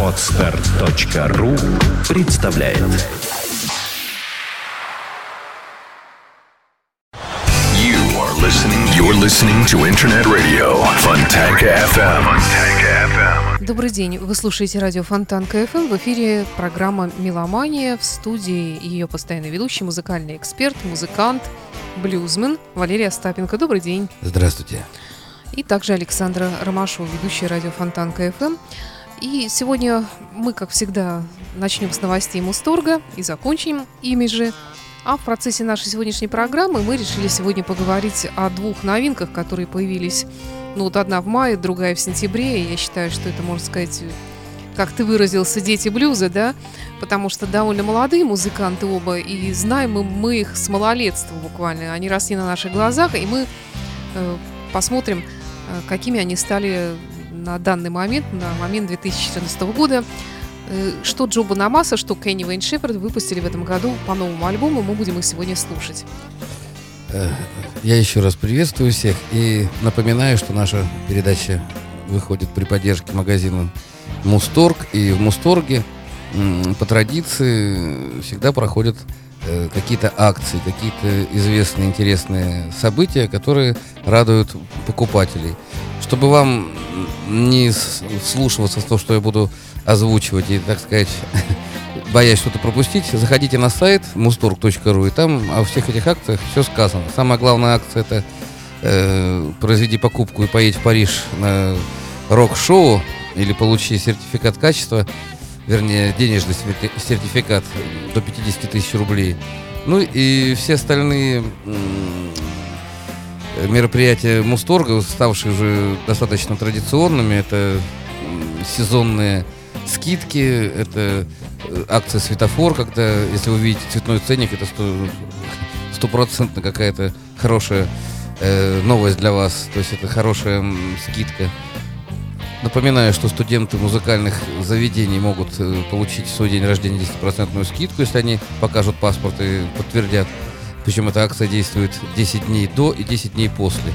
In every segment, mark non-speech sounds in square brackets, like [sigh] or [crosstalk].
Podster.ru представляет You are listening. You're listening to Internet Radio Fontanka FM. FM. Добрый день. Вы слушаете радио Фонтанка FM. В эфире программа «Меломания». В студии ее постоянный ведущий, музыкальный эксперт, музыкант, блюзмен Валерий Остапенко. Добрый день. Здравствуйте. И также Александра Ромашова, ведущая радио Фонтан КФМ. И сегодня мы, как всегда, начнем с новостей Мусторга и закончим ими же. А в процессе нашей сегодняшней программы мы решили сегодня поговорить о двух новинках, которые появились, ну вот одна в мае, другая в сентябре. И я считаю, что это, можно сказать, как ты выразился, дети блюза, да? Потому что довольно молодые музыканты оба, и знаем мы, их с малолетства буквально. Они росли на наших глазах, и мы э, посмотрим, какими они стали на данный момент, на момент 2014 года. Э, Что Джо Банамаса, что Кенни Вейн Шеферд выпустили в этом году по новому альбому. Мы будем их сегодня слушать. Э, Я еще раз приветствую всех и напоминаю, что наша передача выходит при поддержке магазина Мусторг. И в Мусторге по традиции всегда проходят э, какие-то акции, какие-то известные интересные события, которые радуют покупателей. Чтобы вам не с- вслушиваться в то, что я буду озвучивать и, так сказать, [laughs] боясь что-то пропустить, заходите на сайт mustorg.ru, и там о всех этих акциях все сказано. Самая главная акция это э, произведи покупку и поедь в Париж на рок-шоу или получи сертификат качества, вернее, денежный сертификат до 50 тысяч рублей. Ну и все остальные мероприятия Мусторга, ставшие уже достаточно традиционными, это сезонные скидки, это э, акция светофор, когда, если вы видите цветной ценник, это сто- стопроцентно какая-то хорошая э, новость для вас, то есть это хорошая скидка. Напоминаю, что студенты музыкальных заведений могут э, получить в свой день рождения 10% скидку, если они покажут паспорт и подтвердят. Причем эта акция действует 10 дней до и 10 дней после.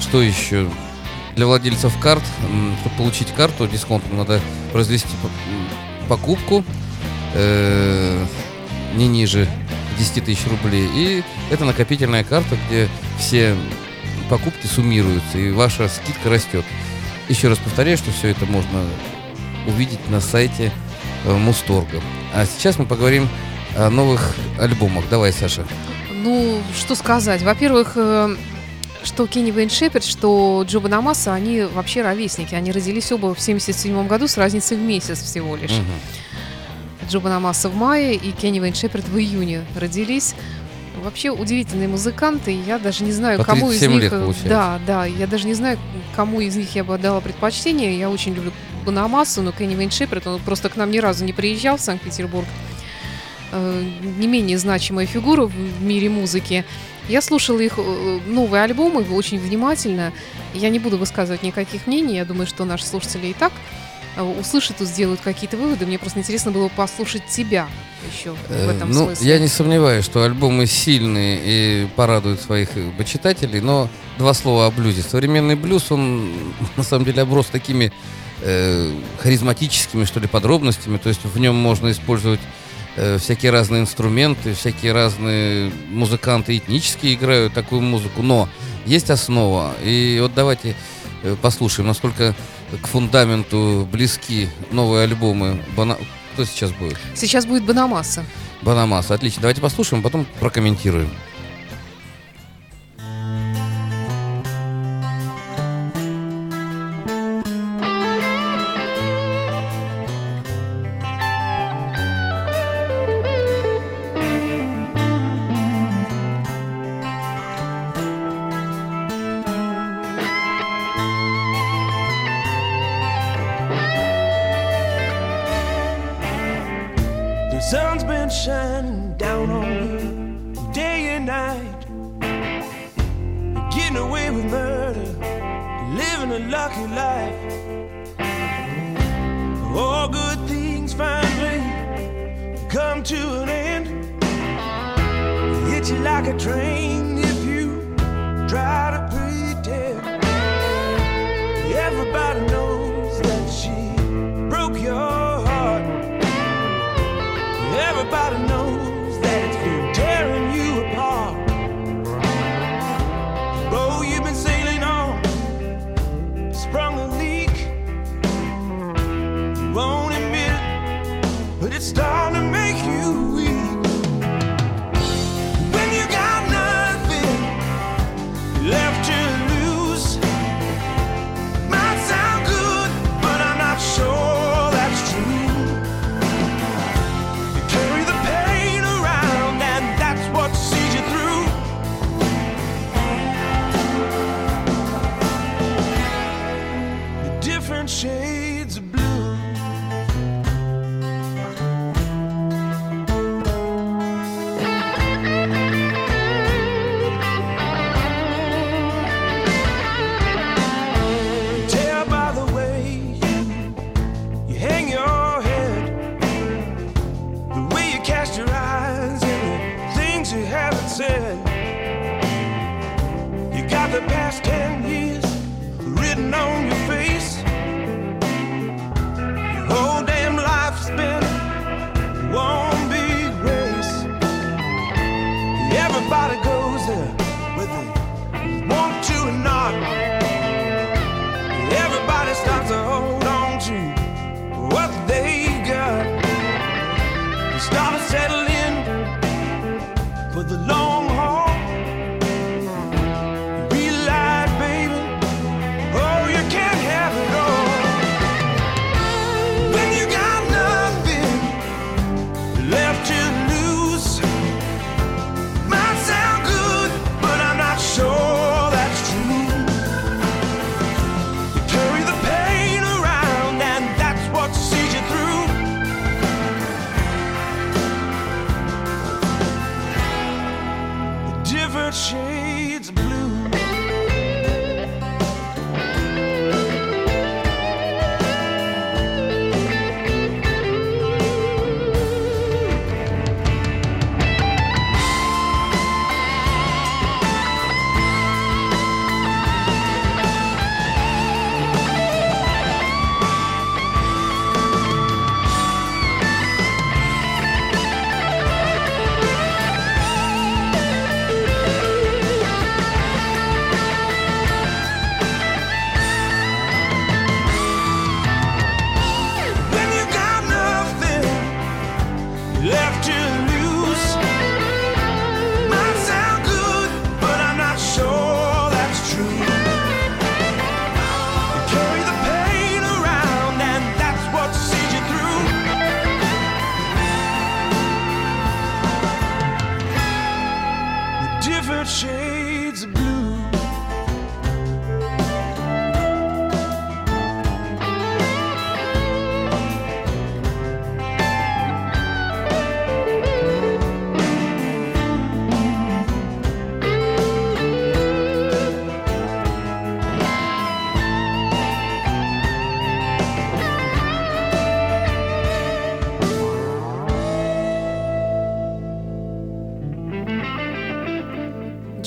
Что еще? Для владельцев карт, чтобы получить карту дисконтом, надо произвести покупку э, не ниже 10 тысяч рублей. И это накопительная карта, где все покупки суммируются, и ваша скидка растет. Еще раз повторяю, что все это можно увидеть на сайте э, Мусторга. А сейчас мы поговорим о новых альбомах. Давай, Саша. Ну, что сказать. Во-первых, э, что Кенни Вейн Шеперд, что Джо Банамаса, они вообще ровесники. Они родились оба в 77 году с разницей в месяц всего лишь. Мгм. Джо Банамаса в мае и Кенни Вейн Шеперд в июне родились. Вообще удивительные музыканты. Я даже не знаю, По кому из 37 них... получается. Да, да. Я даже не знаю, кому из них я бы отдала предпочтение. Я очень люблю Банамасу, но Кенни Вейн он просто к нам ни разу не приезжал в Санкт-Петербург. Э, Не менее значимая фигура в мире музыки. Я слушала их э, новые альбомы очень внимательно. Я не буду высказывать никаких мнений. Я думаю, что наши слушатели и так услышат и сделают какие-то выводы. Мне просто интересно было послушать тебя еще в Э, этом ну, смысле. я не сомневаюсь, что альбомы сильные и порадуют своих э, почитателей, но два слова о блюзе. Современный блюз, он [laughs] на самом деле оброс такими э, харизматическими, что ли, подробностями. То есть в нем можно использовать э, всякие разные инструменты, всякие разные музыканты этнические играют такую музыку, но есть основа. И вот давайте э, послушаем, насколько к фундаменту близки новые альбомы. Бана- Кто сейчас будет? Сейчас будет Банамаса. Банамас, отлично. Давайте послушаем, потом прокомментируем.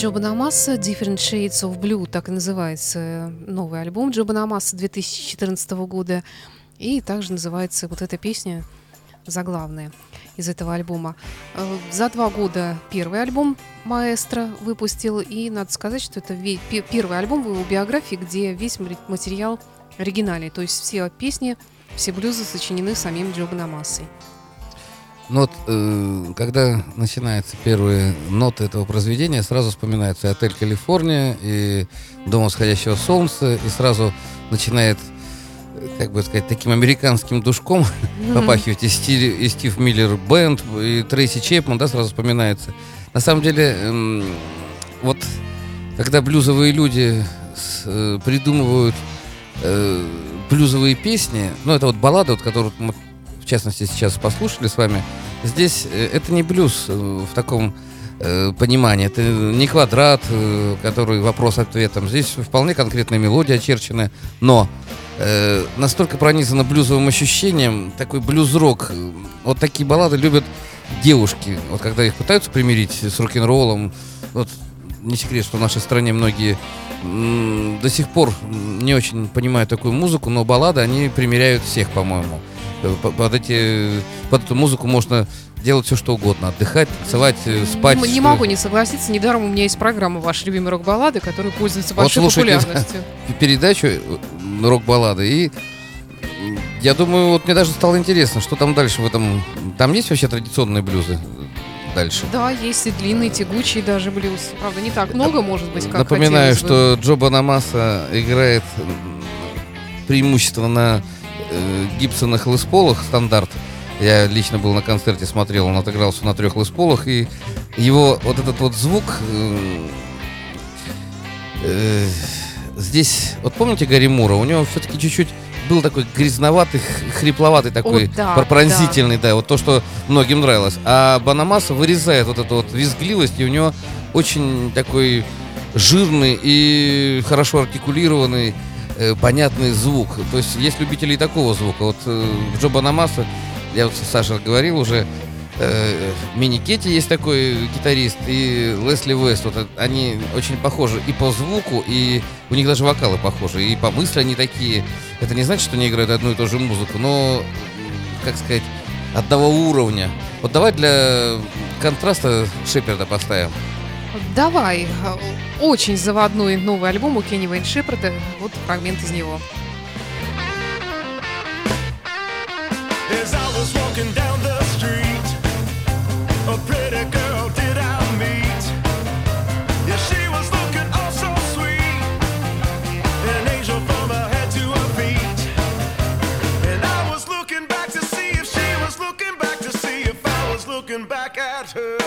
Джо Банамасса Different Shades of Blue, так и называется новый альбом Джо Банамасса 2014 года. И также называется вот эта песня заглавная из этого альбома. Э, За два года первый альбом Маэстро выпустил, и надо сказать, что это первый альбом в его биографии, где весь материал оригинальный, то есть все песни, все блюзы сочинены самим Джо Банамассой. Ну вот, э, когда начинаются первые ноты этого произведения, сразу вспоминается и отель Калифорния, и Дом восходящего солнца, и сразу начинает, э, как бы сказать, таким американским душком попахивать и, Стив, и Стив Миллер Бенд, и Трейси Чепман, да, сразу вспоминается. На самом деле, эм, вот когда блюзовые люди с- э, придумывают э, блюзовые песни, ну это вот баллада, вот, которую мы частности сейчас послушали с вами, здесь э, это не блюз э, в таком э, понимании, это не квадрат, который вопрос-ответом. Здесь вполне конкретная мелодия очерченная, но э, настолько пронизана блюзовым ощущением, такой блюз-рок. Вот такие баллады любят девушки. Вот когда их пытаются примирить с рок-н-роллом, вот не секрет, что в нашей стране многие м, до сих пор не очень понимают такую музыку, но баллады они примеряют всех, по-моему. Э, по- Под, эти, под эту музыку можно делать все, что угодно. Отдыхать, танцевать, э, спать. Не, не могу не согласиться. Недаром у меня есть программа «Ваши любимые рок-баллады», которая пользуется Вот большой слушайте, популярностью. [laughs] передачу э, рок-баллады. И Я думаю, вот мне даже стало интересно, что там дальше в этом... Там есть вообще традиционные блюзы дальше? Да, есть и длинные, тягучие даже блюз. Правда, не так много, может быть, как Напоминаю, хотелось бы. что Джо Банамаса играет преимущественно на э, лесполах стандарт. Я лично был на концерте, смотрел, он отыгрался на трех лесполах, и его вот этот вот звук э, э, здесь, вот помните Гарри Мура, у него все-таки чуть-чуть был такой грязноватый, хрипловатый такой, да, пр- пронзительный, да. вот то, что многим нравилось. А Банамаса вырезает вот эту вот визгливость, и у него очень такой жирный и хорошо артикулированный, э, понятный звук. То есть есть любители и такого звука. Вот э, Джо Банамаса, я вот с Сашей говорил уже, э, Мини Кетти есть такой гитарист, и Лесли Вест, вот э, они очень похожи и по звуку, и у них даже вокалы похожи, и по мысли они такие. Это не значит, что они играют одну и ту же музыку, но, как сказать, одного уровня. Вот давай для контраста Шеперда поставим. Давай. А, Очень заводной новый альбом у Кенни Вейн Шепарда. Вот фрагмент из него. Oh back at her.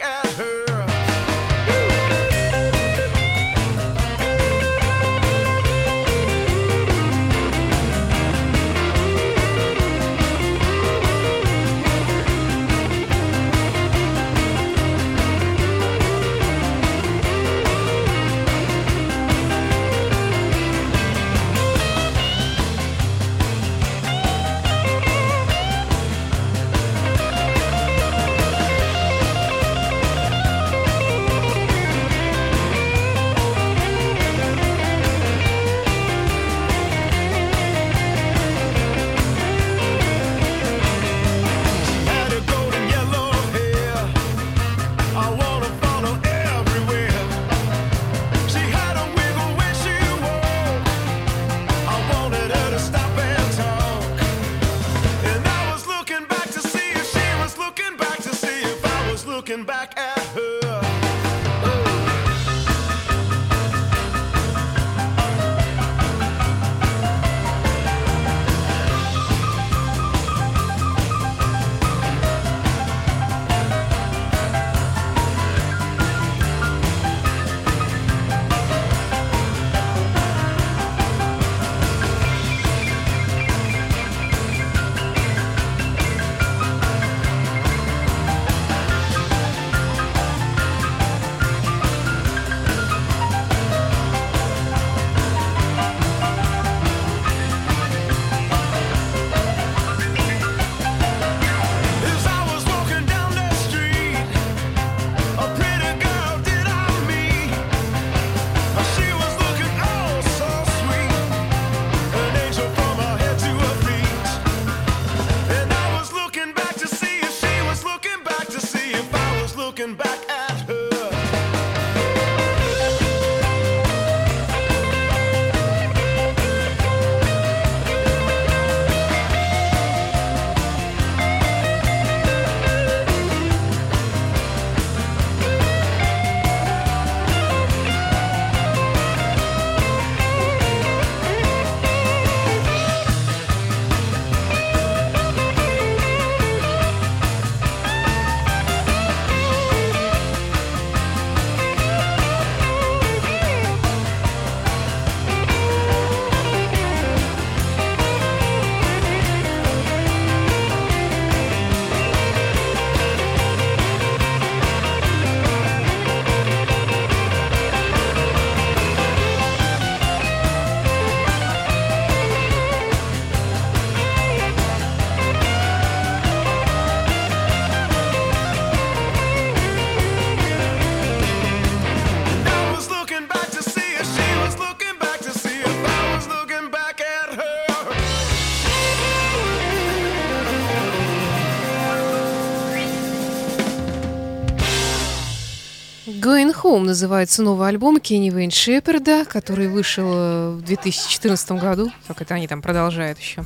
Home называется новый альбом Кенни Вейн Шеперда, который вышел э, в 2014 году. Как это они там продолжают еще.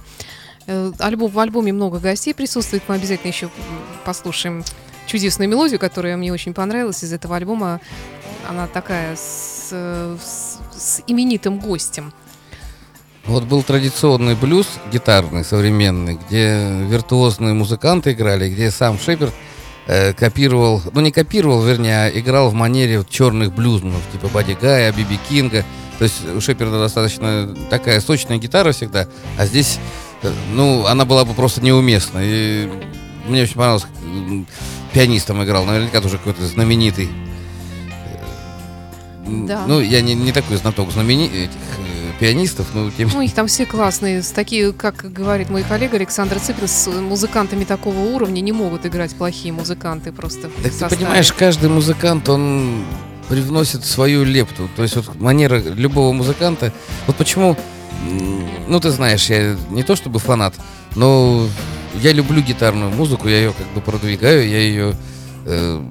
Э, Альбом, в альбоме много гостей присутствует. Мы обязательно еще послушаем чудесную мелодию, которая мне очень понравилась из этого альбома. Она такая с, э, с- с именитым гостем. Вот был традиционный блюз гитарный, современный, где виртуозные музыканты играли, где сам Шеперд э, копировал, ну не копировал, вернее, а играл в манере вот черных блюзманов, типа Бадди Гая, Биби Кинга. То есть у Шеперда достаточно такая сочная гитара всегда, а здесь, э, ну, она была бы просто неуместна. И мне очень понравилось, пианистом играл, наверняка тоже какой-то знаменитый. М, Да. Ну, я не, не такой знаток знамени... этих э, пианистов, но тем Ну, их там все классные. С такие, как говорит мой коллега Александр Цыпин, с музыкантами такого уровня не могут играть плохие музыканты просто. Так ты понимаешь, каждый музыкант, он привносит свою лепту. То есть вот манера любого музыканта. Вот почему, ну ты знаешь, я не то чтобы фанат, но я люблю гитарную музыку, я ее как бы продвигаю, я ее э,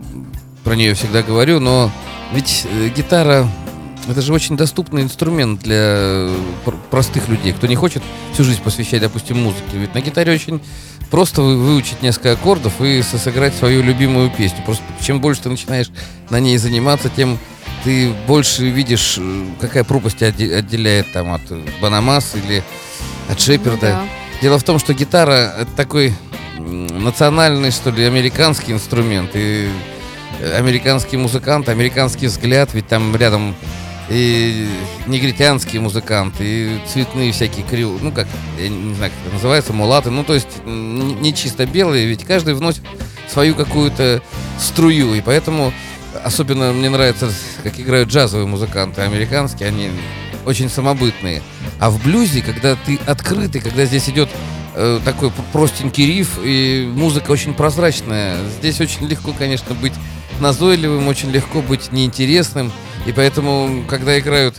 про нее всегда говорю, но ведь э, гитара это же очень доступный инструмент для э, пр- простых людей, кто не хочет всю жизнь посвящать, допустим, музыке. Ведь на гитаре очень просто вы- выучить несколько аккордов и сыграть свою любимую песню. Просто чем больше ты начинаешь на ней заниматься, тем ты больше видишь, э, какая пропасть отделяет там от э, Банамас или от Шеперда. Ну да. Дело в том, что гитара это такой национальный, что ли, американский инструмент. И американский музыкант, американский взгляд, ведь там рядом и негритянские музыканты, и цветные всякие крю, ну как, я не знаю, как это называется, мулаты, ну то есть не- чисто белые, ведь каждый вносит свою какую-то струю, и поэтому особенно мне нравится, как играют джазовые музыканты, американские, они очень самобытные. А в блюзе, когда ты открытый, когда здесь идет э, такой простенький риф, и музыка очень прозрачная, здесь очень легко, конечно, быть назойливым, очень легко быть неинтересным. И поэтому, когда играют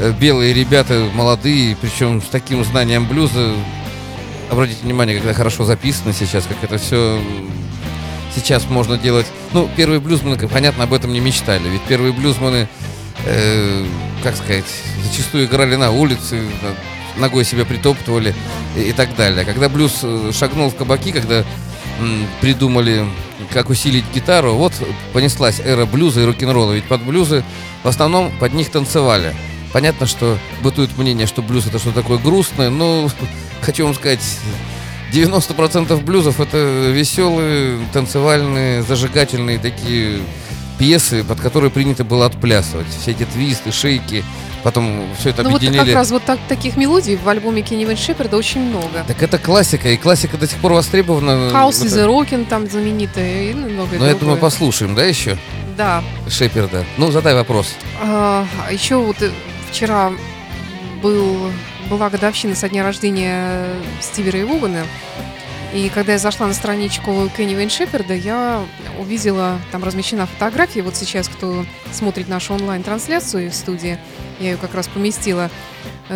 э, белые ребята, молодые, причем с таким знанием блюза, обратите внимание, когда хорошо записано сейчас, как это все сейчас можно делать. Ну, первые блюзманы, понятно, об этом не мечтали. Ведь первые блюзманы, э, как сказать, зачастую играли на улице, ногой себя притоптывали и, и так далее. Когда блюз э, шагнул в кабаки, когда м, придумали, как усилить гитару, вот понеслась эра блюза и рок-н-ролла. Ведь под блюзы в основном под них танцевали. Понятно, что бытует мнение, что блюз это что-то такое грустное, но [laughs] хочу вам сказать, 90% блюзов это веселые, танцевальные, зажигательные такие пьесы, под которые принято было отплясывать. Все эти твисты, шейки, потом все это Ну вот объединили. как раз вот так, таких мелодий в альбоме Кенни Вейн Шеперда очень много. Так это классика, и классика до сих пор востребована. Хаус Вот из Рокин там знаменитая и ну, многое Ну, я другое. думаю, послушаем, да, еще? Да. Шеперда. Ну, задай вопрос. А, еще вот э, вчера был, была годовщина со дня рождения Стивера и Вогана. И когда я зашла на страничку Кенни Вейн я увидела, там размещена фотография. Вот сейчас, кто смотрит нашу онлайн-трансляцию в студии, я ее как раз поместила,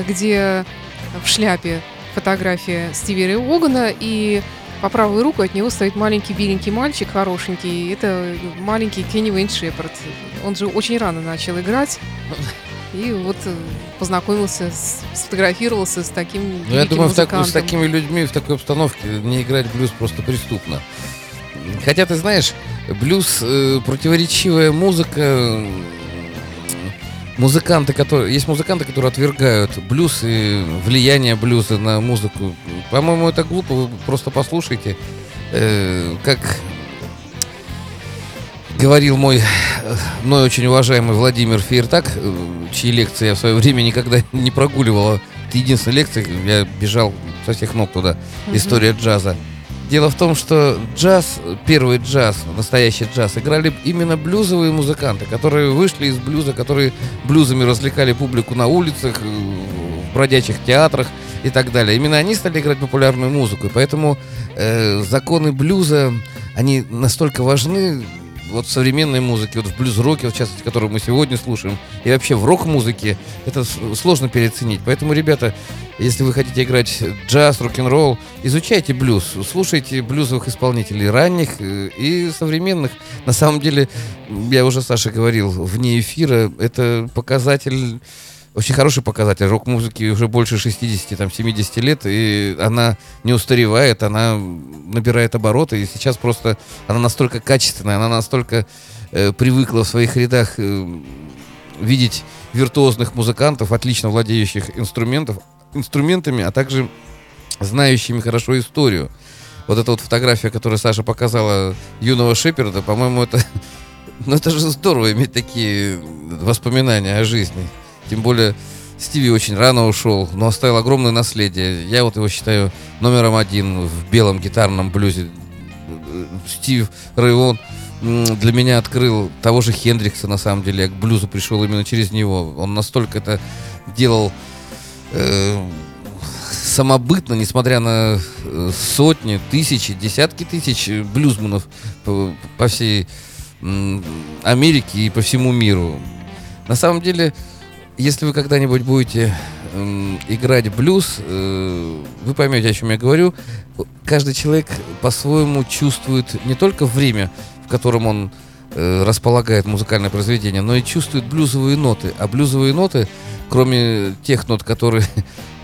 где в шляпе фотография Стивера и Уогана, и по правую руку от него стоит маленький беленький мальчик, хорошенький. Это маленький Кенни Шепард. Он же очень рано начал играть. И вот э, познакомился, сфотографировался с таким Ну, я думаю, в так- с такими людьми в такой обстановке не играть блюз просто преступно. Хотя, ты знаешь, блюз э, противоречивая музыка. Музыканты, которые. Есть музыканты, которые отвергают блюз и влияние блюза на музыку. По-моему, это глупо, вы просто послушайте. Э, как говорил мой мной очень уважаемый Владимир Фейертак, э, чьи лекции я в свое время никогда [laughs] не прогуливал. Это единственная лекция, я бежал со всех ног туда. Мгм. История джаза. Дело в том, что джаз, первый джаз, настоящий джаз, играли именно блюзовые музыканты, которые вышли из блюза, которые блюзами развлекали публику на улицах, э, в бродячих театрах и так далее. Именно они стали играть популярную музыку, и поэтому э, законы блюза, они настолько важны вот в современной музыке, вот в блюз-роке, в частности, которую мы сегодня слушаем, и вообще в рок-музыке, это сложно переоценить. Поэтому, ребята, Если вы хотите играть джаз, рок-н-ролл, изучайте блюз, слушайте блюзовых исполнителей ранних э, и современных. На самом деле, я уже Саше говорил, вне эфира, это показатель очень хороший показатель. Рок-музыки уже больше 60-70 лет, и она не устаревает, она набирает обороты, и сейчас просто она настолько качественная, она настолько э, привыкла в своих рядах э, видеть виртуозных музыкантов, отлично владеющих инструментов, инструментами, а также знающими хорошо историю. Вот эта вот фотография, которую Саша показала юного Шеперда, по-моему, это, [laughs] ну, это же здорово иметь такие воспоминания о жизни. Тем более Стиви очень рано ушел, но оставил огромное наследие. Я вот его считаю номером один в белом гитарном блюзе. Стив Рейвон для меня открыл того же Хендрикса, на самом деле. Я к блюзу пришел именно через него. Он настолько это делал э, самобытно, несмотря на э, сотни, тысячи, десятки тысяч блюзманов по, по всей Америке и по всему миру. На самом деле, если вы когда-нибудь будете м, играть блюз, э, вы поймете, о чем я говорю. Каждый человек по-своему чувствует не только время, в котором он э, располагает музыкальное произведение, но и чувствует блюзовые ноты. А блюзовые ноты, кроме тех нот, которые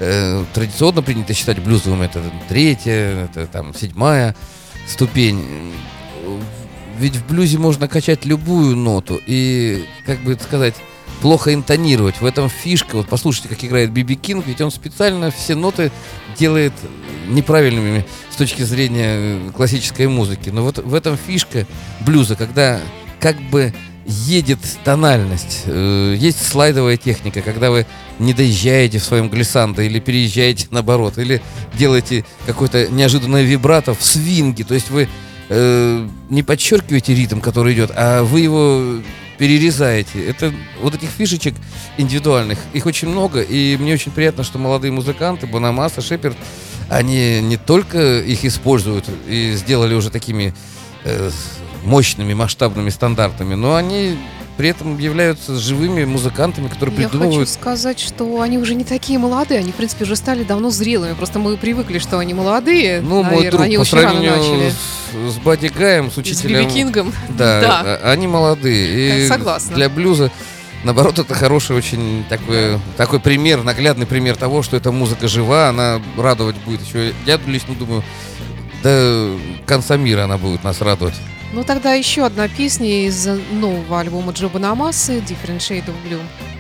э, традиционно принято считать блюзовыми, это третья, это там седьмая ступень. Ведь в блюзе можно качать любую ноту и, как бы сказать, плохо интонировать. В этом фишка. Вот послушайте, как играет Биби Кинг, ведь он специально все ноты делает неправильными с точки зрения классической музыки. Но вот в этом фишка блюза, когда как бы едет тональность. Э, Есть слайдовая техника, когда вы не доезжаете в своем глиссандо или переезжаете наоборот, или делаете какой-то неожиданное вибрато в свинге. То есть вы э, не подчеркиваете ритм, который идет, а вы его перерезаете. Это вот этих фишечек индивидуальных, их очень много, и мне очень приятно, что молодые музыканты, Бономаса, Шеперд, они не только их используют и сделали уже такими э, мощными, масштабными стандартами, но они при этом являются живыми музыкантами, которые Я хочу придумывают сказать, что они уже не такие молодые, они, в принципе, уже стали давно зрелыми. Просто мы привыкли, что они молодые. Ну, наверное, мой друг, они по сравнению начали. с, с Бадди Гаем, с С учителем... Биби Кингом. [laughs] Да, Да. а- они молодые. И Согласна. Для блюза, наоборот, это хороший очень такой, такой пример, наглядный пример того, что эта музыка жива, она радовать будет еще. Я лично думаю, до конца мира она будет нас радовать. Ну, тогда еще одна песня из нового альбома Джоба Намасы «Different Shade of Blue».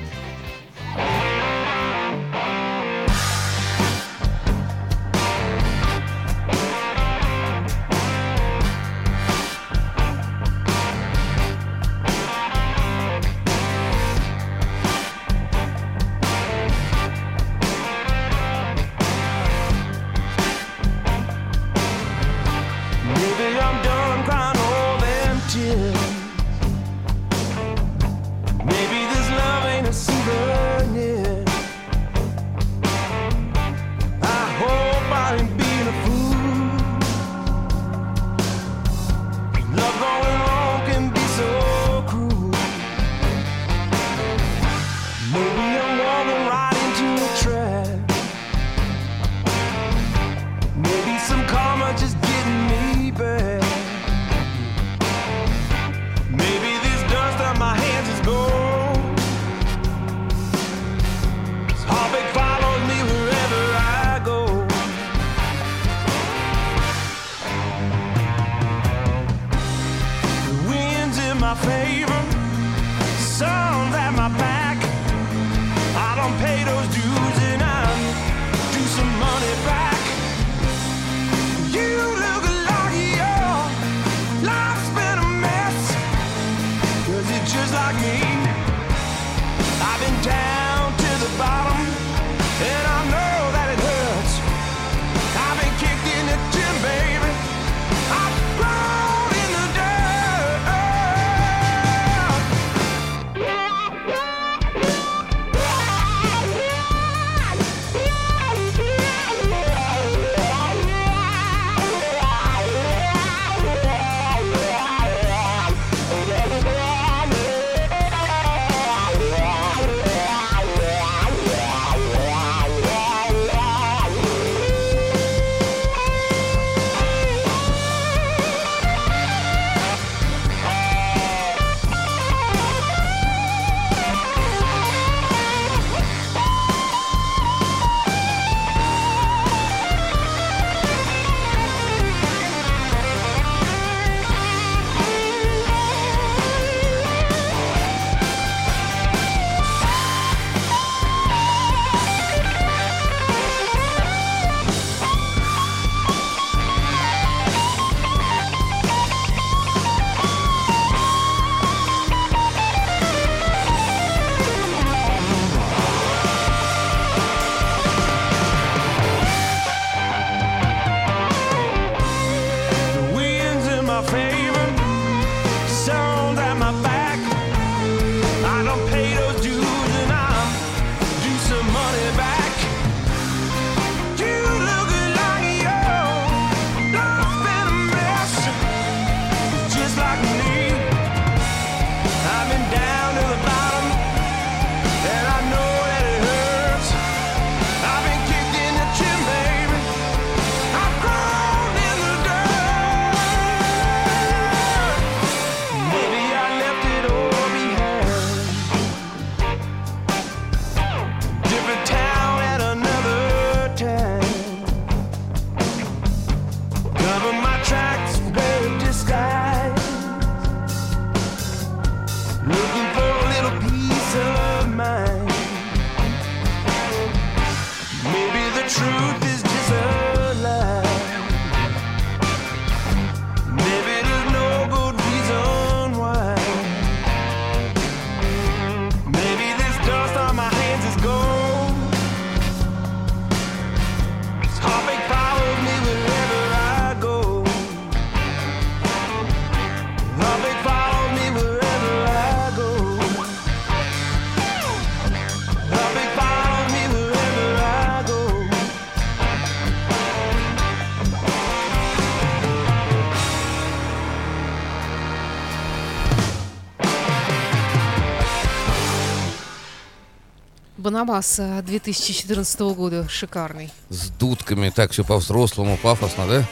Банамас э, 2014 года шикарный. С дудками, так все по-взрослому, пафосно, да?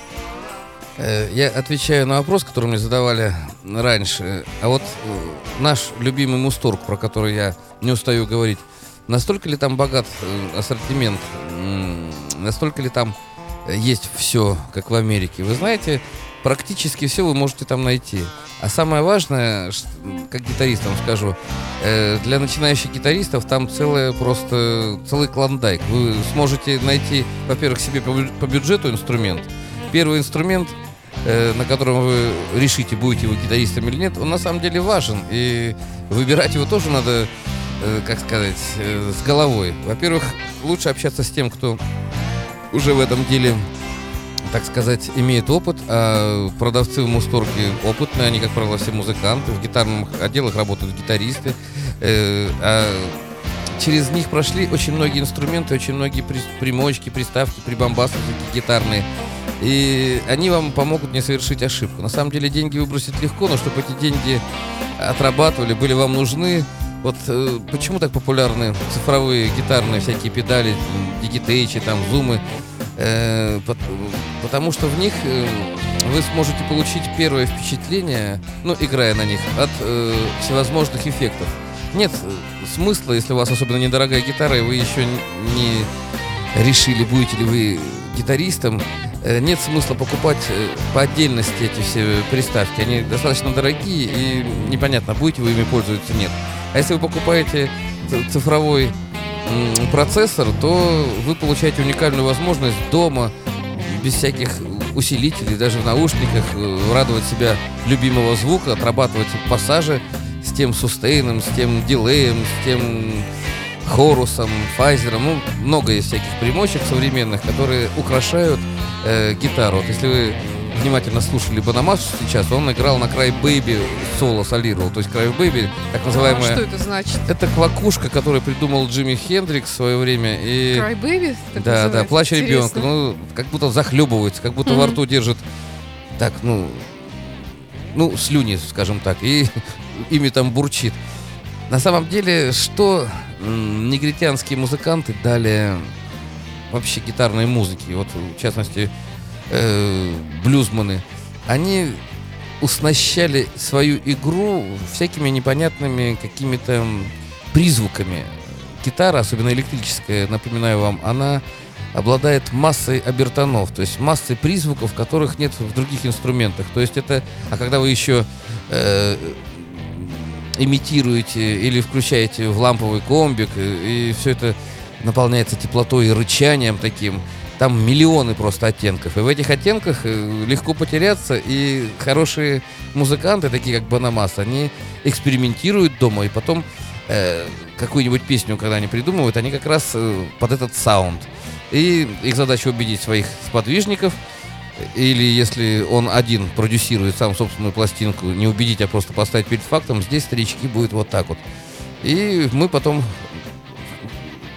Э, Я отвечаю на вопрос, который мне задавали раньше. А вот э, наш любимый Мусторг, про который я не устаю говорить, настолько ли там богат э, ассортимент, настолько ли там э, есть все, как в Америке? Вы знаете, практически все вы можете там найти. А самое важное, как гитаристам скажу, э, для начинающих гитаристов там целое просто целый клондайк. Вы сможете найти, во-первых, себе по, бю- по бюджету инструмент. Первый инструмент, э, на котором вы решите, будете вы гитаристом или нет, он на самом деле важен. И выбирать его тоже надо, э, как сказать, с головой. Во-первых, лучше общаться с тем, кто уже в этом деле так сказать, имеет опыт, а продавцы в Мусторге опытные, они, как правило, все музыканты, в гитарных отделах работают гитаристы, э, а через них прошли очень многие инструменты, очень многие при- примочки, приставки, прибамбасы такие гитарные, и они вам помогут не совершить ошибку. На самом деле деньги выбросить легко, но чтобы эти деньги отрабатывали, были вам нужны, вот э, почему так популярны цифровые гитарные всякие педали, дигитейчи, там, зумы, потому что в них э, вы сможете получить первое впечатление, ну, играя на них, от э, всевозможных эффектов. Нет э, смысла, если у вас особенно недорогая гитара, и вы еще не решили, будете ли вы гитаристом, э, нет смысла покупать э, по отдельности эти все приставки. Они достаточно дорогие, и непонятно, будете вы ими пользоваться, нет. А если вы покупаете цифровой процессор, то вы получаете уникальную возможность дома, без всяких усилителей, даже в наушниках, э, радовать себя любимого звука, отрабатывать пассажи с тем сустейном, с тем дилеем, с тем хорусом, файзером. Ну, много есть всяких примочек современных, которые украшают э, гитару. Вот если вы внимательно слушали Банамас сейчас, он играл на Cry Baby соло солировал. То есть Cry Baby, так А называемая... что это значит? Это квакушка, которую придумал Джимми Хендрикс в свое время. И... Baby? так Да, да, называется? плач ребенка. Ну, как будто захлебывается, как будто во Мгм. рту держит так, ну, ну, слюни, скажем так, и [laughs] ими там бурчит. На самом деле, что негритянские музыканты дали вообще гитарной музыке, вот в частности э, блюзманы, они уснащали свою игру всякими непонятными какими-то призвуками. Гитара, особенно электрическая, напоминаю вам, она обладает массой обертонов, то есть массой призвуков, которых нет в других инструментах. То есть это, а когда вы еще э, имитируете или включаете в ламповый комбик, и, все это наполняется теплотой и рычанием таким, там миллионы просто оттенков. И в этих оттенках э, легко потеряться, и хорошие музыканты, такие как Банамас, они экспериментируют дома, и потом э, какую-нибудь песню, когда они придумывают, они как раз э, под этот саунд. И их задача убедить своих сподвижников, или если он один продюсирует сам собственную пластинку, не убедить, а просто поставить перед фактом, здесь старички будет вот так вот. И мы потом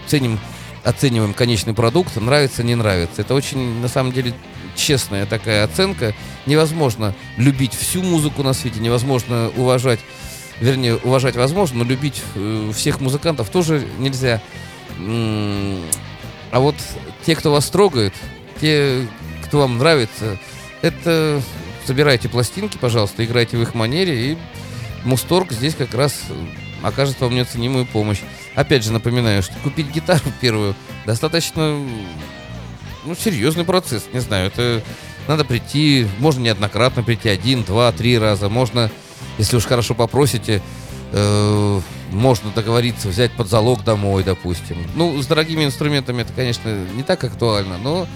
ценим, оцениваем конечный продукт, нравится, не нравится. Это очень, на самом деле, честная такая оценка. Невозможно любить всю музыку на свете, невозможно уважать, вернее, уважать возможно, но любить э, всех музыкантов тоже нельзя. А вот те, кто вас трогает, те, кто вам нравится, это собирайте пластинки, пожалуйста, играйте в их манере, и Мусторг здесь как раз э, окажет вам неоценимую помощь. Опять же напоминаю, что купить гитару [laughs] первую достаточно ну, серьезный процесс. Не знаю, это надо прийти, можно неоднократно прийти один, два, три раза. Можно, если уж хорошо попросите, э, можно договориться, взять под залог домой, допустим. Ну, с дорогими инструментами это, конечно, не так актуально, но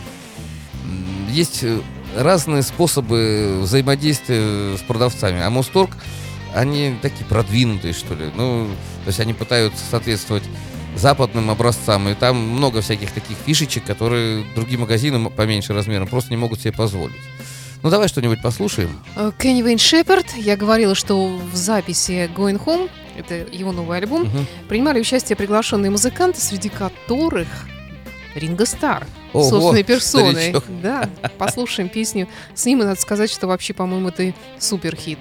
есть э, разные способы взаимодействия с продавцами. А Мусторг, они такие продвинутые, что ли. Ну, то есть они пытаются соответствовать западным образцам. И там много всяких таких фишечек, которые другие магазины поменьше размером просто не могут себе позволить. Ну, давай что-нибудь послушаем. Э, Кенни Вейн Шепард. Я говорила, что в записи Going Home, это его новый альбом, Мгм. принимали участие приглашенные музыканты, среди которых Ринго Стар, Ого, собственной персоной. старичок. Да, послушаем песню с ним, и надо сказать, что вообще, по-моему, это супер хит.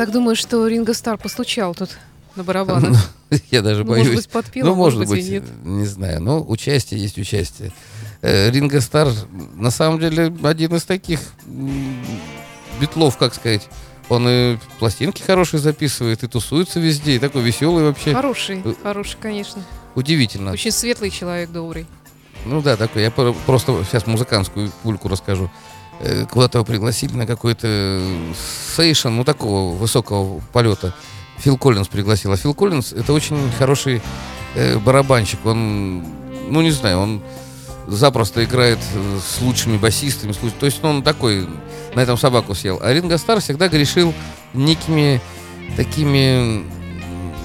Так думаю, что Ринго Стар постучал тут на барабанах. [laughs] Я даже Ну, может боюсь. быть, Ну, может может быть, быть, и нет. не знаю. Но участие есть участие. Э, Ринго Стар, на самом деле, один из таких битлов, как сказать. Он и пластинки хорошие записывает, и тусуется везде, и такой веселый вообще. Хороший, Э, хороший, конечно. Удивительно. Очень светлый человек, добрый. Ну да, такой. Я про- просто сейчас музыкантскую пульку расскажу. Э, Куда-то его пригласили на какой-то сейшн, ну такого высокого полета. Фил Коллинз пригласил. А Фил Коллинз это очень хороший э, барабанщик. Он, ну не знаю, он запросто играет э, с лучшими басистами. с луч- То есть ну, он такой, на этом собаку съел. А Ринго Стар всегда грешил некими такими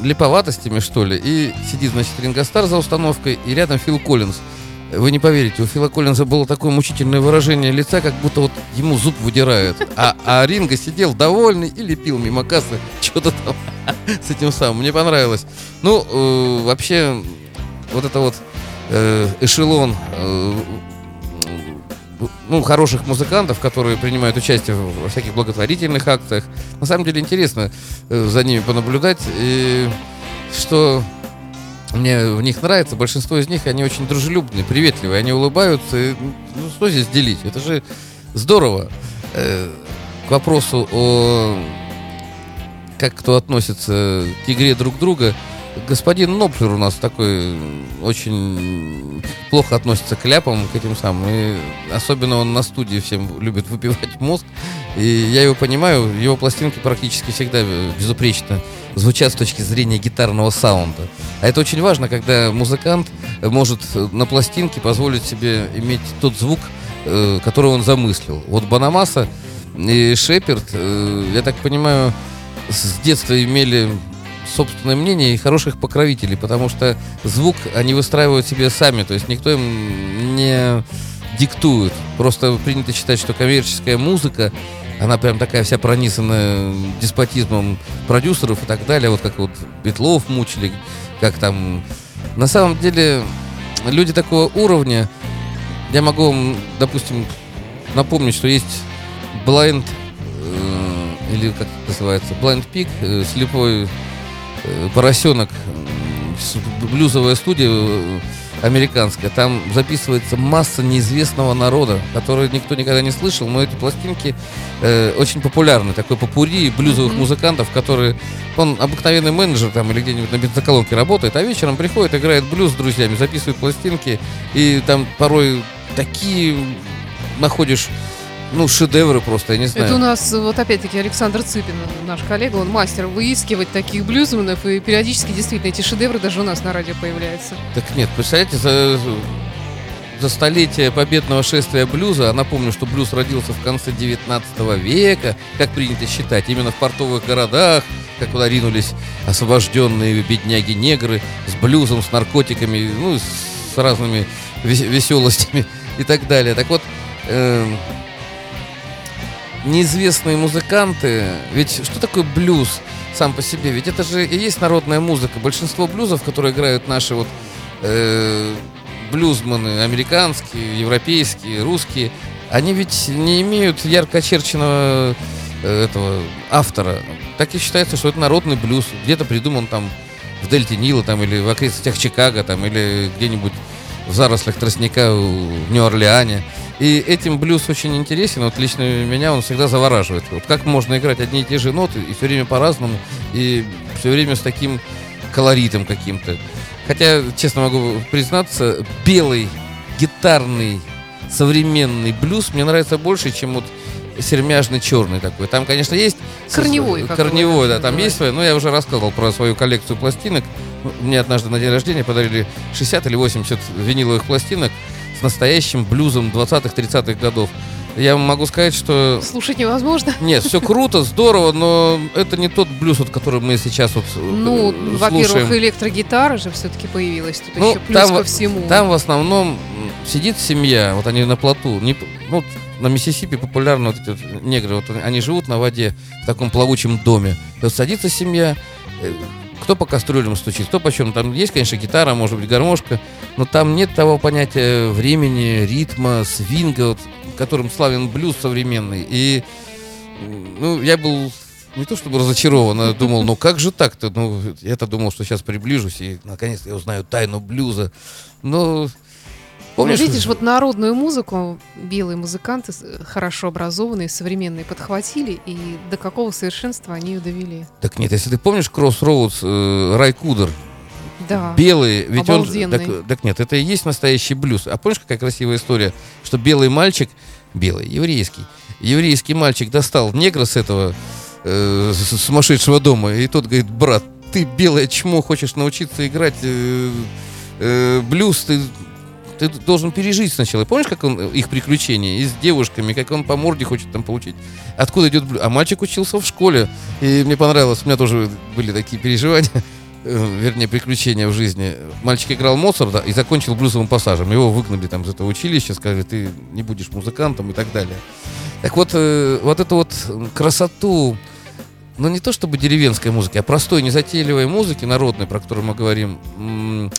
липоватостями, что ли. И сидит, значит, Ринго Стар за установкой, и рядом Фил Коллинз. Вы не поверите, у Фила Коллинза было такое мучительное выражение лица, как будто вот ему зуб выдирают. А, а Ринго сидел довольный и лепил мимо кассы что-то там с этим самым. Мне понравилось. Ну, э, вообще, вот это вот э, эшелон э, ну, хороших музыкантов, которые принимают участие во всяких благотворительных акциях. На самом деле интересно э, за ними понаблюдать. И что мне в них нравится, большинство из них, они очень дружелюбные, приветливые, они улыбаются. и, ну, что здесь делить? Это же здорово. Э, к вопросу о как кто относится к игре друг друга. Господин Ноплер у нас такой очень плохо относится к ляпам, к этим самым. И особенно он на студии всем любит выпивать мозг. И я его понимаю, его пластинки практически всегда безупречно звучат с точки зрения гитарного саунда. А это очень важно, когда музыкант может на пластинке позволить себе иметь тот звук, э, который он замыслил. Вот Банамаса и Шеперд, э, я так понимаю, с детства имели собственное мнение и хороших покровителей, потому что звук они выстраивают себе сами, то есть никто им не диктует. Просто принято считать, что коммерческая музыка, она прям такая вся пронизана деспотизмом продюсеров и так далее, вот как вот Битлов мучили, как там... На самом деле, люди такого уровня, я могу вам, допустим, напомнить, что есть Blind, э, или как это называется, Blind Pig, э, слепой э, поросенок, с- блюзовая студия э, американская. Там записывается масса неизвестного народа, который никто никогда не слышал, но эти пластинки э, очень популярны. Такой попури блюзовых музыкантов, которые... Он обыкновенный менеджер там или где-нибудь на бензоколонке работает, а вечером приходит, играет блюз с друзьями, записывает пластинки, и там порой такие находишь, ну, шедевры просто, я не знаю. Это у нас э, вот опять-таки Александр Цыпин, наш коллега, он мастер выискивать таких блюзманов, и периодически действительно эти шедевры даже у нас на радио появляются. Так нет, представляете, за, за столетие победного шествия блюза, а напомню, что блюз родился в конце 19 века, как принято считать, именно в портовых городах, как куда ринулись освобожденные бедняги-негры с блюзом, с наркотиками, ну, с разными вес- веселостями и так далее. Так вот, эм, неизвестные музыканты, ведь что такое блюз сам по себе? Ведь это же и есть народная музыка. Большинство блюзов, которые играют наши вот э, блюзманы, американские, европейские, русские, они ведь не имеют ярко очерченного э, этого автора. Так и считается, что это народный блюз. Где-то придуман там в дельте Нила там, или в окрестностях Чикаго там, или где-нибудь в зарослях тростника в Нью-Орлеане. И этим блюз очень интересен. Вот лично меня он всегда завораживает. Вот как можно играть одни и те же ноты и все время по-разному, и все время с таким колоритом каким-то. Хотя, честно могу признаться, белый гитарный современный блюз мне нравится больше, чем вот сермяжный черный такой. Там, конечно, есть... Корневой, как Корневой, да, там называют. есть свои. Ну, я уже рассказывал про свою коллекцию пластинок. Мне однажды на день рождения подарили 60 или 80 виниловых пластинок с настоящим блюзом 20-х, 30-х годов. Я могу сказать, что Слушать невозможно. [laughs] нет, все круто, здорово, но это не тот блюз, вот, который мы сейчас вот э, Ну, э, во-первых, слушаем. электрогитара же все-таки появилась. Тут Ну, еще плюс там ко всему. Там в основном сидит семья, вот они на плоту, не, ну, на Миссисипи популярны вот эти негры, вот они живут на воде в таком плавучем доме. Вот садится семья, э, кто по кастрюлям стучит, кто почем. Там есть, конечно, гитара, может быть, гармошка, но там нет того понятия времени, ритма, свинга, вот, которым славен блюз современный. И ну, я был не то чтобы разочарован, а думал, ну как же так-то? Ну, я-то думал, что сейчас приближусь и наконец-то я узнаю тайну блюза. Но Помнишь, Ну, видишь, вот народную музыку белые музыканты с- хорошо образованные, современные подхватили, и до какого совершенства они ее довели. Так нет, если ты помнишь Crossroads, э, Рай Кудер, Да. белый, ведь он... Обалденный. Так, так нет, это и есть настоящий блюз. А помнишь, какая красивая история, что белый мальчик, белый, еврейский, еврейский мальчик достал негра с этого э, сумасшедшего дома, и тот говорит, брат, ты белое чмо, хочешь научиться играть э, э, блюз, ты ты должен пережить сначала. Помнишь, как он э, их приключения и с девушками, как он по морде хочет там получить? Откуда идет блюз? А мальчик учился в школе, и мне понравилось. У меня тоже были такие переживания, [laughs] э, вернее, приключения в жизни. Мальчик играл Моцарта и закончил блюзовым пассажем. Его выгнали там из этого училища, сказали, ты не будешь музыкантом и так далее. Так вот, э, вот эту вот красоту, ну не то чтобы деревенской музыки, а простой, незатейливой музыки народной, про которую мы говорим,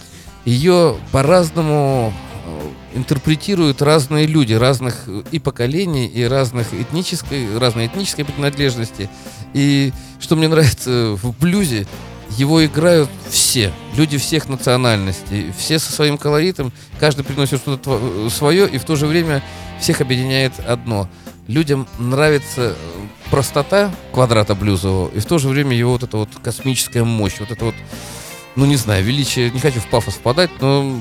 ее по-разному э, интерпретируют разные люди, разных э, и поколений, и разных этнической, разной этнической принадлежности. И что мне нравится в блюзе, его играют все, люди всех национальностей, все со своим колоритом, каждый приносит что-то свое, и в то же время всех объединяет одно. Людям нравится э, простота квадрата блюзового, и в то же время его вот эта вот космическая мощь, вот это вот ну не знаю, величие, не хочу в пафос впадать, но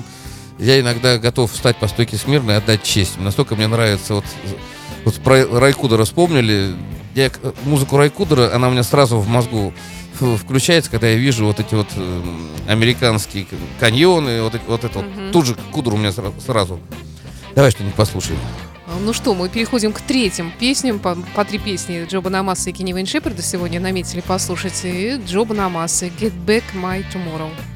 я иногда готов встать по стойке смирно и отдать честь. Настолько мне нравится вот, вот про Райкудера вспомнили. Я музыку Райкудера, она у меня сразу в мозгу включается, когда я вижу вот эти вот эм, американские каньоны, вот, вот это вот. Мгм. Тут же Кудр у меня сра- сразу. Давай что-нибудь послушаем. Ну что, мы переходим к третьим песням. По, по три песни Джоба Намаса и Кенни Вейн Шеперда сегодня наметили послушать. И Джоба Намаса «Get Back My Tomorrow».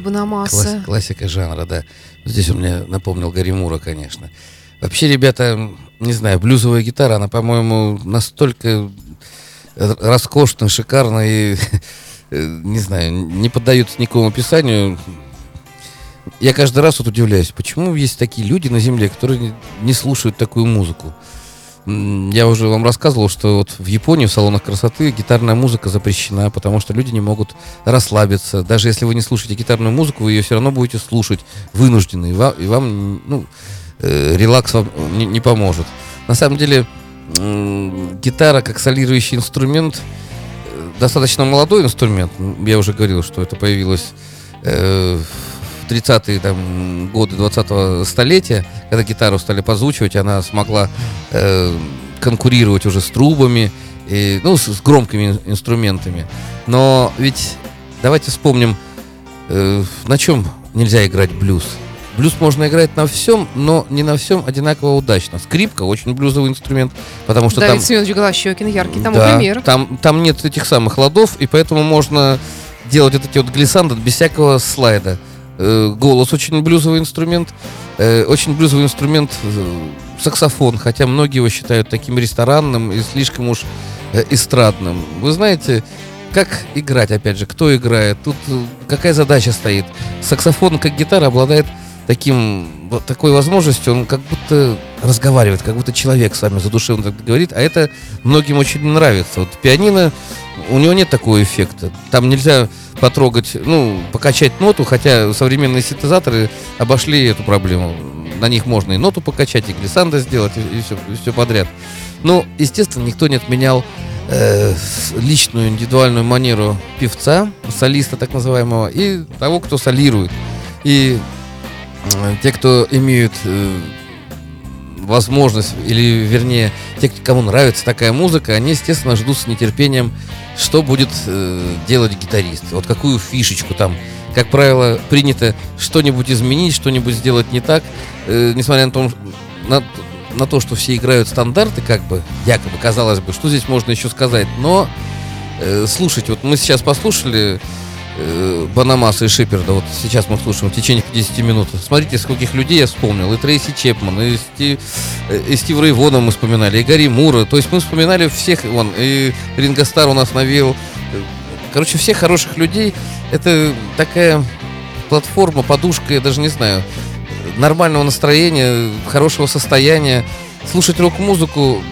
Такой Банамаса. Класс- классика жанра, да. Здесь он мне напомнил Гарри Мура, конечно. Вообще, ребята, не знаю, блюзовая гитара, она, по-моему, настолько р- роскошна, шикарна и, [laughs] э, не знаю, не поддается никакому описанию. Я каждый раз вот удивляюсь, почему есть такие люди на Земле, которые не слушают такую музыку. Я уже вам рассказывал, что вот в Японии в салонах красоты гитарная музыка запрещена, потому что люди не могут расслабиться. Даже если вы не слушаете гитарную музыку, вы ее все равно будете слушать вынуждены, и вам, и вам, ну, э, релакс вам не, не поможет. На самом деле, м, гитара как солирующий инструмент э, достаточно молодой инструмент. Я уже говорил, что это появилось э, в 30-е там, годы 20-го столетия, когда гитару стали позвучивать, она смогла э, конкурировать уже с трубами, и, ну, с, с громкими ин- инструментами. Но ведь давайте вспомним, э, на чем нельзя играть блюз. Блюз можно играть на всем, но не на всем одинаково удачно. Скрипка очень блюзовый инструмент, потому что Давид там... Семенович Голощекин, яркий тому Да, пример. Там, там нет этих самых ладов, и поэтому можно делать вот эти вот глиссанды без всякого слайда. Э, голос очень блюзовый инструмент. э, очень блюзовый инструмент э, саксофон, хотя многие его считают таким ресторанным и слишком уж эстрадным. Вы знаете, как играть, опять же, кто играет, тут какая задача стоит. Саксофон, как гитара, обладает таким, вот такой возможностью, он как будто разговаривает, как будто человек с вами задушевно говорит, а это многим очень нравится. Вот пианино, у него нет такого эффекта. Там нельзя потрогать, ну, покачать ноту, хотя современные синтезаторы обошли эту проблему. На них можно и ноту покачать, и глиссанда сделать, и, все, все подряд. Ну, естественно, никто не отменял э, личную индивидуальную манеру певца, солиста так называемого, и того, кто солирует. И э, те, кто имеют э, возможность, или вернее, те, кому нравится такая музыка, они, естественно, ждут с нетерпением, что будет э, делать гитарист. Вот какую фишечку там. Как правило, принято что-нибудь изменить, что-нибудь сделать не так, Э, несмотря на, том, на, на то, что все играют стандарты, как бы, якобы, казалось бы, что здесь можно еще сказать. Но э, слушайте, вот мы сейчас послушали э, Банамаса и Шиперда, вот сейчас мы слушаем в течение 50 минут. Смотрите, скольких людей я вспомнил. И Трейси Чепман, и, Сти, э, и Стив Рэй Вона мы вспоминали, и Гарри Мура. То есть мы вспоминали всех, вон, и Ринго Стар у нас навел. Э, Короче, всех хороших людей. Это такая платформа, подушка, я даже не знаю, нормального настроения, хорошего состояния. Слушать рок-музыку,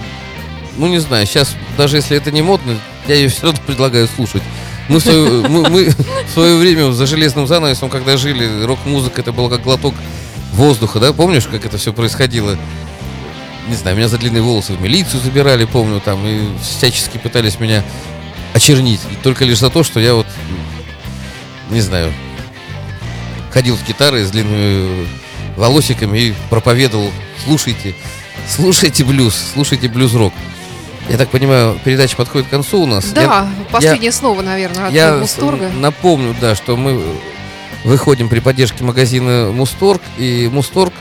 ну не знаю, сейчас даже если это не модно, я ее все равно предлагаю слушать. Мы в свое, мы, мы в свое время за железным занавесом, когда жили, рок-музыка это было как глоток воздуха, да? Помнишь, как это все происходило? Не знаю, меня за длинные волосы в милицию забирали, помню, там, и всячески пытались меня очернить. Только лишь за то, что я вот, не знаю, ходил с гитарой с длинными волосиками и проповедовал, слушайте, слушайте блюз, слушайте блюз-рок. Я так понимаю, передача подходит к концу у нас. Я- Да, последнее слово, наверное, от я Мусторга. напомню, да, что мы выходим при поддержке магазина Мусторг. И Мусторг,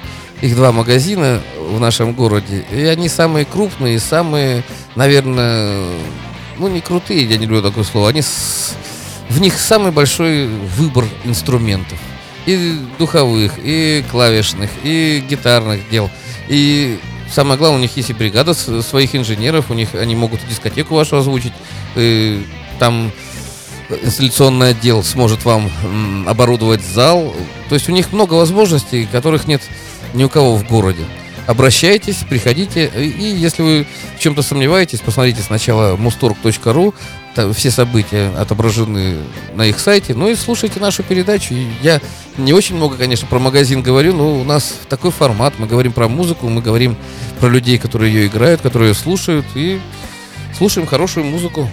их два магазина в нашем городе. И они самые крупные, самые, наверное, ну не крутые, я не люблю такое слово. Они с- в них самый большой выбор инструментов. И духовых, и клавишных, и гитарных дел. И самое главное, у них есть и бригада своих инженеров, у них они могут дискотеку вашу озвучить. И там инсталляционный отдел сможет вам оборудовать зал. То есть у них много возможностей, которых нет ни у кого в городе. Обращайтесь, приходите. И если вы в чем-то сомневаетесь, посмотрите сначала mustorg.ru. Все события отображены на их сайте. Ну и слушайте нашу передачу. Я не очень много, конечно, про магазин говорю, но у нас такой формат. Мы говорим про музыку, мы говорим про людей, которые ее играют, которые ее слушают. И слушаем хорошую музыку.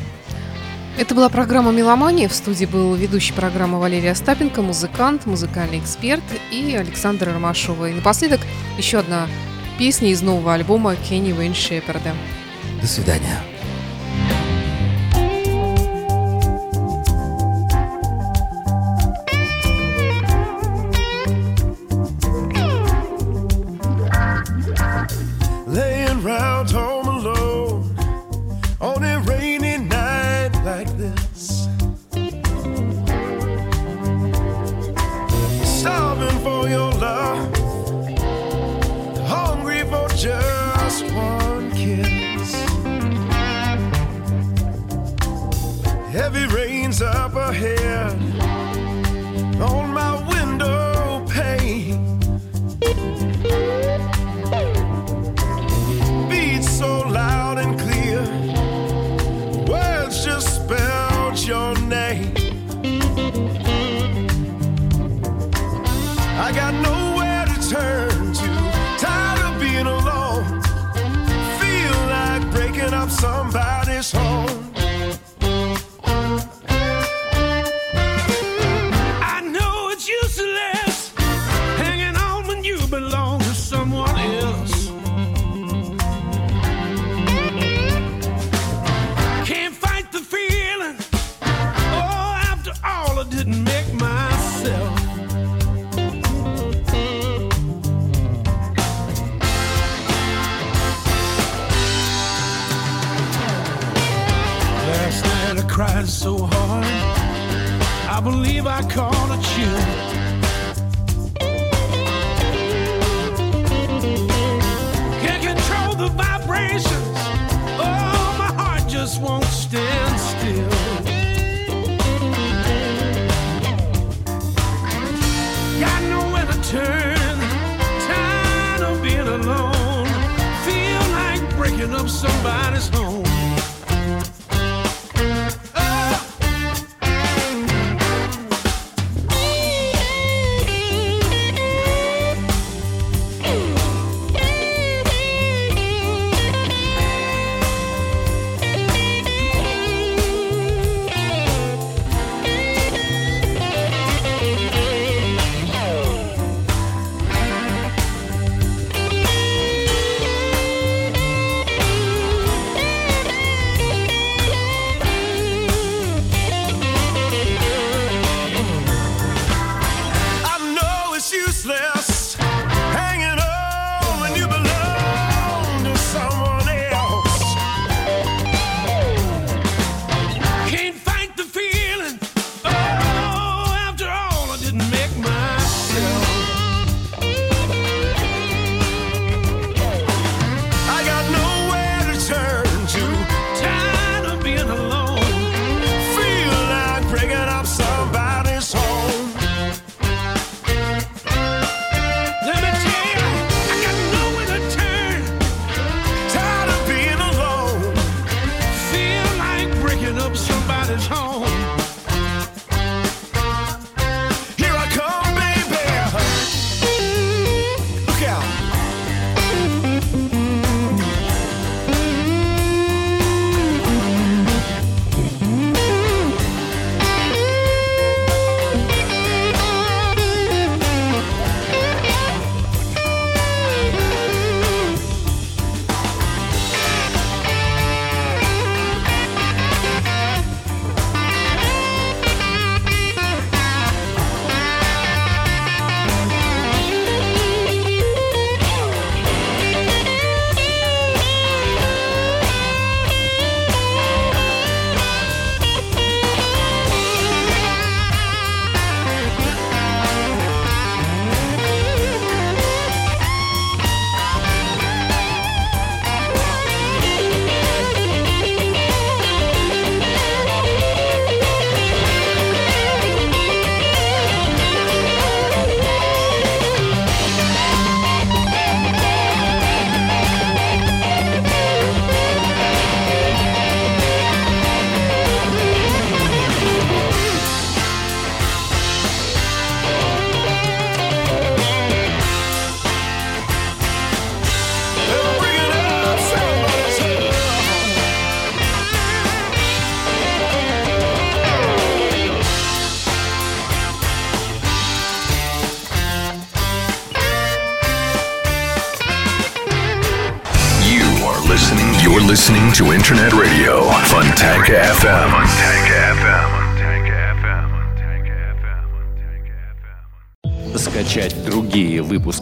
Это была программа «Меломания». В студии был ведущий программы Валерия Остапенко, музыкант, музыкальный эксперт и Александр Ромашова. И напоследок еще одна песня из нового альбома Кенни Уэйн Шеперда. До свидания. I believe I caught a chill. Can't control the vibrations. Oh, my heart just won't stand still. Got nowhere to turn. Tired of being alone. Feel like breaking up somebody's home.